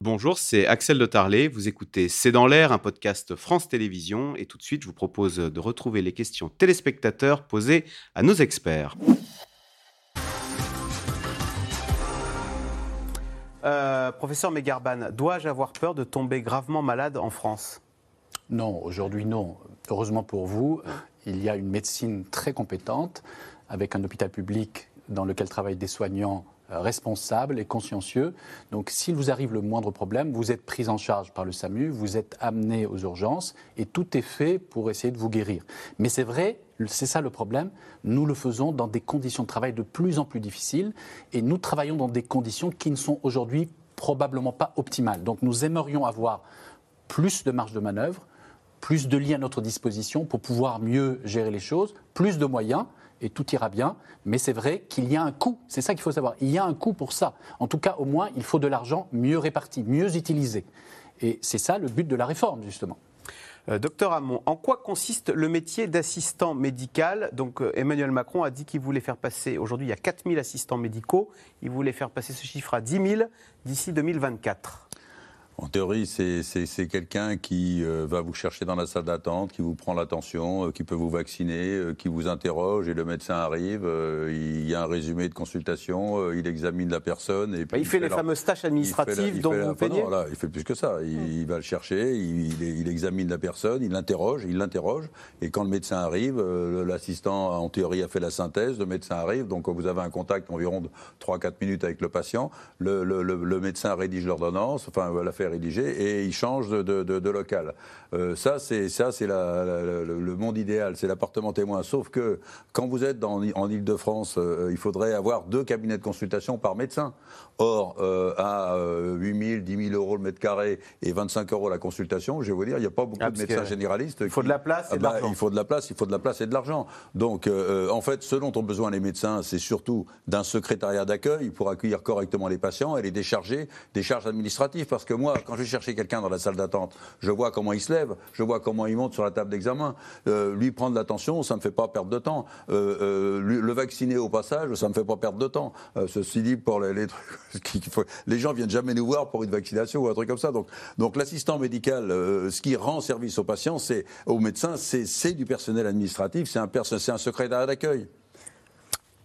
Bonjour, c'est Axel de Tarlet. Vous écoutez C'est dans l'air, un podcast France Télévisions. Et tout de suite, je vous propose de retrouver les questions téléspectateurs posées à nos experts. Euh, professeur Megarban, dois-je avoir peur de tomber gravement malade en France? Non, aujourd'hui non. Heureusement pour vous, il y a une médecine très compétente avec un hôpital public dans lequel travaillent des soignants euh, responsables et consciencieux. Donc s'il vous arrive le moindre problème, vous êtes pris en charge par le SAMU, vous êtes amené aux urgences et tout est fait pour essayer de vous guérir. Mais c'est vrai, c'est ça le problème, nous le faisons dans des conditions de travail de plus en plus difficiles et nous travaillons dans des conditions qui ne sont aujourd'hui probablement pas optimales. Donc nous aimerions avoir plus de marge de manœuvre, plus de liens à notre disposition pour pouvoir mieux gérer les choses, plus de moyens et tout ira bien. Mais c'est vrai qu'il y a un coût. C'est ça qu'il faut savoir. Il y a un coût pour ça. En tout cas, au moins, il faut de l'argent mieux réparti, mieux utilisé. Et c'est ça le but de la réforme, justement. Euh, docteur Hamon, en quoi consiste le métier d'assistant médical? Donc euh, Emmanuel Macron a dit qu'il voulait faire passer, aujourd'hui En théorie, c'est quelqu'un qui euh, va vous chercher dans la salle d'attente, qui vous prend l'attention, euh, qui peut vous vacciner, euh, qui vous interroge et le médecin arrive, il y a un résumé de consultation, il examine la personne. Et bah, il, fait les fameuses tâches administratives dont vous peignez non, Il fait plus que ça. Il, va le chercher, il, examine la personne, il l'interroge, il l'interroge. Et quand le médecin arrive, l'assistant, en théorie, a fait la synthèse, le médecin arrive, donc vous avez un contact environ de 3-4 minutes avec le patient. Le, le médecin rédige l'ordonnance, enfin, la rédigé et il change de, local. Euh, ça, c'est ça, c'est le monde idéal, c'est l'appartement témoin. Sauf que quand vous êtes dans, en Ile-de-France, euh, il faudrait avoir deux cabinets de consultation par médecin. Or, euh, à 8 000, 10 000 euros le mètre carré et 25 euros la consultation, je vais vous dire, il n'y a pas beaucoup ah, de médecins généralistes. Il faut de la place et de ah bah, l'argent. Il faut de la place, il faut de la place et de l'argent. Donc, en fait, ce dont ont besoin les médecins, c'est surtout d'un secrétariat d'accueil pour accueillir correctement les patients et les décharger des charges administratives. Parce que moi, quand je vais chercher quelqu'un dans la salle d'attente, je vois comment il se lève, je vois comment il monte sur la table d'examen. Euh, lui prendre l'attention, ça ne me fait pas perdre de temps. Euh, euh, le vacciner au passage, ça ne me fait pas perdre de temps. ceci dit, pour les, les trucs, les gens viennent jamais nous voir pour une vaccination ou un truc comme ça. Donc, l'assistant médical, ce qui rend service aux patients, c'est aux médecins, c'est du personnel administratif, c'est un, un secrétaire d'accueil.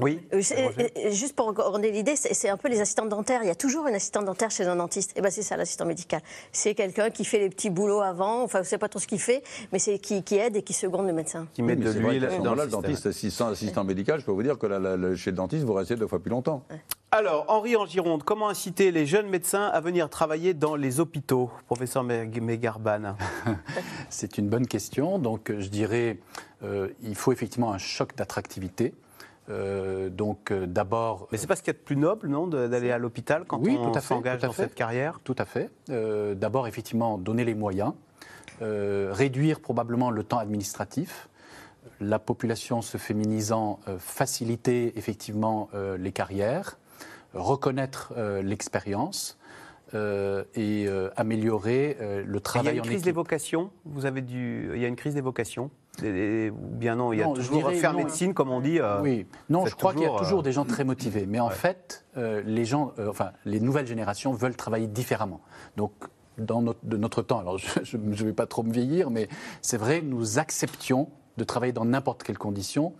Oui. Euh, euh, juste pour donner l'idée, c'est un peu les assistants dentaires. Il y a toujours une assistante dentaire chez un dentiste. Et eh ben c'est ça l'assistant médical. C'est quelqu'un qui fait les petits boulots avant. Enfin, je sais pas trop ce qu'il fait, mais c'est qui, qui, aide et qui seconde le médecin. Qui met de l'huile dans le dentiste. Sans assistant médical, je peux vous dire que chez le dentiste, vous restez deux fois plus longtemps. Alors, Henri en Gironde, comment inciter les jeunes médecins à venir travailler dans les hôpitaux, professeur Megarban C'est une bonne question. Donc, je dirais, euh, il faut effectivement un choc d'attractivité. Euh, donc euh, d'abord. Mais c'est pas ce qu'il y a de plus noble, non, d'aller à l'hôpital quand on s'engage dans cette carrière? Tout à fait. Euh, d'abord, effectivement, donner les moyens, réduire probablement le temps administratif. La population se féminisant, faciliter effectivement les carrières, reconnaître l'expérience. Et améliorer le travail Il y a une crise des vocations. Vous avez du... Il y a une crise des vocations bien non, il y a toujours faire médecine, comme on dit. Euh, oui, non, je crois qu'il y a toujours euh, des gens très motivés. Mais en fait, euh, les gens, enfin, les nouvelles générations veulent travailler différemment. Donc, dans notre, de notre temps, alors je ne vais pas trop me vieillir, mais c'est vrai, nous acceptions de travailler dans n'importe quelle condition.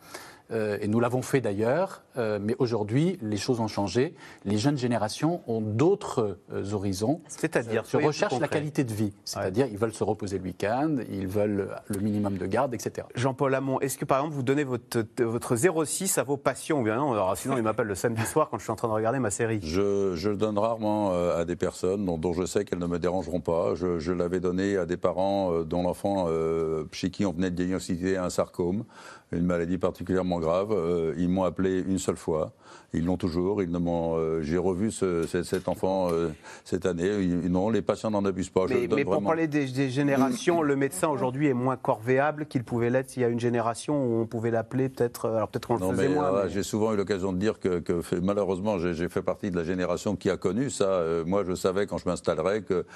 Euh, et nous l'avons fait d'ailleurs, euh, mais aujourd'hui, les choses ont changé. Les jeunes générations ont d'autres euh, horizons. C'est-à-dire Se recherchent la qualité de vie. C'est-à-dire, ils veulent se reposer le week-end, ils veulent le minimum de garde, etc. Jean-Paul Hamon, est-ce que par exemple, vous donnez votre, votre 06 à vos ou bien non alors, Sinon, ils m'appellent le samedi soir quand je suis en train de regarder ma série. Je, je le donne rarement à des personnes dont, je sais qu'elles ne me dérangeront pas. Je, je l'avais donné à des parents dont l'enfant, chez qui on venait de diagnostiquer un sarcome une maladie particulièrement grave. Euh, ils m'ont appelé une seule fois. Ils l'ont toujours. Ils euh, j'ai revu cet enfant euh, cette année. non, les patients n'en abusent pas. Mais, mais pour parler des, générations, le médecin aujourd'hui est moins corvéable qu'il pouvait l'être il y a une génération où on pouvait l'appeler peut-être. Alors peut-être qu'on le faisait moins. J'ai souvent eu l'occasion de dire que, malheureusement j'ai fait partie de la génération qui a connu ça. moi, je savais quand je m'installerais que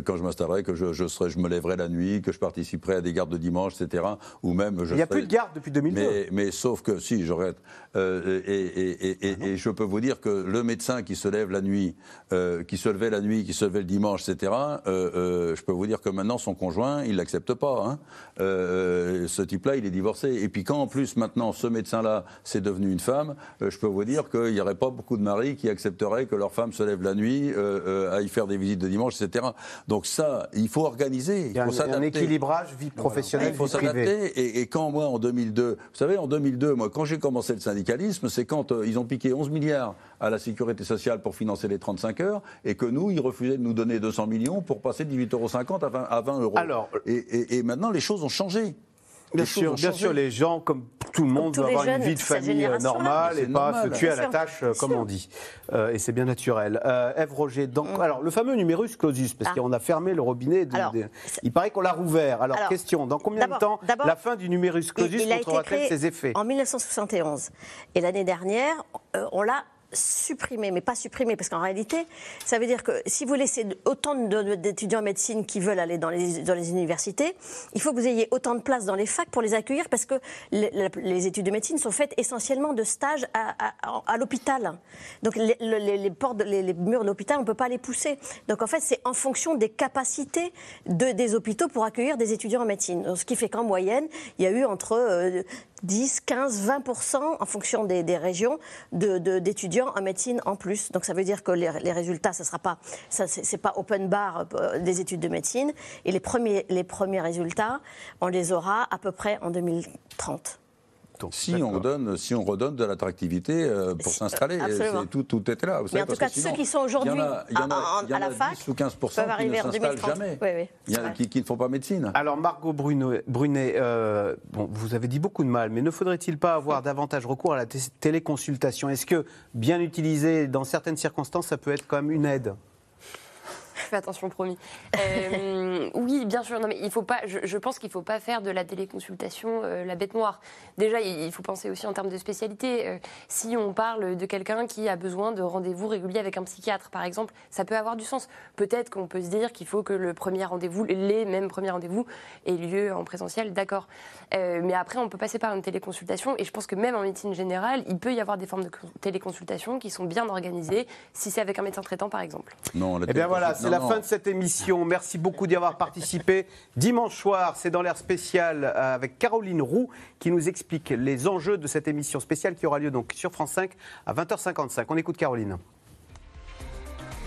quand je m'installerais que je, serais, je me lèverais la nuit, que je participerais à des gardes de dimanche, etc. Ou même il n'y a plus de garde depuis 2002. Mais, sauf que si, je regrette. Euh, et, je peux vous dire que le médecin qui se lève la nuit, euh, qui se levait la nuit, qui se levait le dimanche, etc., je peux vous dire que maintenant, son conjoint, il l'accepte pas. Hein. ce type-là, il est divorcé. Et puis quand, en plus, maintenant, ce médecin-là, c'est devenu une femme, je peux vous dire qu'il n'y aurait pas beaucoup de maris qui accepteraient que leur femme se lève la nuit, aille faire des visites de dimanche, etc. Donc ça, il faut organiser. Il, faut un, un équilibrage vie professionnelle, Il faut s'adapter. Et, quand moi, en 2002, vous savez, en 2002, moi, quand j'ai commencé le syndicalisme, c'est quand euh, ils ont piqué 11 milliards à la sécurité sociale pour financer les 35 heures et que nous, ils refusaient de nous donner 200 millions pour passer de 18,50 euros à 20, à 20 euros. Alors, et maintenant, les choses ont changé. Bien sûr, bien sûr, les gens, comme tout le monde, doivent avoir une vie de famille euh, normale et pas se tuer à la tâche, euh, comme on dit. Euh, et c'est bien naturel. Euh, Ève Roger, donc, alors le fameux numerus clausus, parce ah. qu'on a fermé le robinet. il paraît qu'on l'a rouvert. Alors, question, dans combien de temps la fin du numerus clausus montrera-t-elle ses effets? En 1971. Et l'année dernière, on l'a supprimer, mais pas supprimer, parce qu'en réalité, ça veut dire que si vous laissez autant d'étudiants en médecine qui veulent aller dans les, universités, il faut que vous ayez autant de places dans les facs pour les accueillir, parce que les, études de médecine sont faites essentiellement de stages à, l'hôpital. Donc les, portes, les, murs de l'hôpital, on ne peut pas les pousser. Donc en fait, c'est en fonction des capacités de, des hôpitaux pour accueillir des étudiants en médecine. Donc, ce qui fait qu'en moyenne, il y a eu entre euh, 10, 15, 20 en fonction des, régions d'étudiants en médecine en plus. Donc ça veut dire que les, résultats, ce sera pas, c'est pas open bar euh, des études de médecine. Et les premiers, les premiers résultats, on les aura à peu près en 2030 si on, donne, si on redonne de l'attractivité euh, pour s'installer, tout, tout était là. Mais en tout cas, ceux qui sont aujourd'hui à, la fac 10 ou 15 peuvent arriver qui ne s'installent jamais, oui, oui, il y en a qui, ne font pas médecine. Alors Margot Brunet, euh, bon, vous avez dit beaucoup de mal, mais ne faudrait-il pas avoir davantage recours à la téléconsultation? Est-ce que, bien utilisé dans certaines circonstances, ça peut être quand même une aide? fais attention, promis. Euh, oui, bien sûr. Non, mais il faut pas. Je, pense qu'il ne faut pas faire de la téléconsultation euh, la bête noire. Déjà, il, faut penser aussi en termes de spécialité. Euh, si on parle de quelqu'un qui a besoin de rendez-vous réguliers avec un psychiatre, par exemple, ça peut avoir du sens. Peut-être qu'on peut se dire qu'il faut que le premier rendez-vous, les mêmes premiers rendez-vous, aient lieu en présentiel. D'accord. mais après, on peut passer par une téléconsultation. Et je pense que même en médecine générale, il peut y avoir des formes de téléconsultation qui sont bien organisées, si c'est avec un médecin traitant, par exemple. Non. La eh bien voilà, c'est la fin de cette émission. Merci beaucoup d'y avoir participé. Dimanche soir, c'est dans l'air spécial euh, avec Caroline Roux qui nous explique les enjeux de cette émission spéciale qui aura lieu donc sur France 5 à 20h55. On écoute Caroline.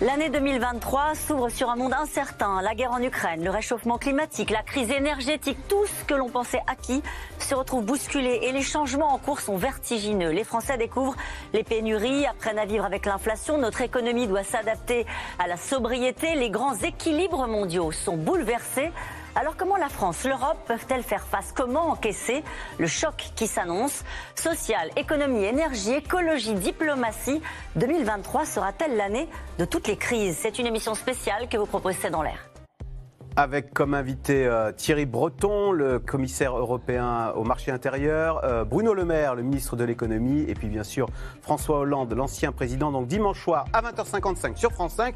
L'année 2023 s'ouvre sur un monde incertain. La guerre en Ukraine, le réchauffement climatique, la crise énergétique, tout ce que l'on pensait acquis se retrouve bousculé et les changements en cours sont vertigineux. Les Français découvrent les pénuries, apprennent à vivre avec l'inflation, notre économie doit s'adapter à la sobriété, les grands équilibres mondiaux sont bouleversés. Alors comment la France, l'Europe peuvent-elles faire face? Comment encaisser le choc qui s'annonce? Social, économie, énergie, écologie, diplomatie. 2023 sera-t-elle l'année de toutes les crises? C'est une émission spéciale que vous proposez dans l'air avec comme invité euh, Thierry Breton, le commissaire européen au marché intérieur, euh, Bruno Le Maire, le ministre de l'économie, et puis bien sûr François Hollande, l'ancien président. Donc dimanche soir à 20h55 sur France 5.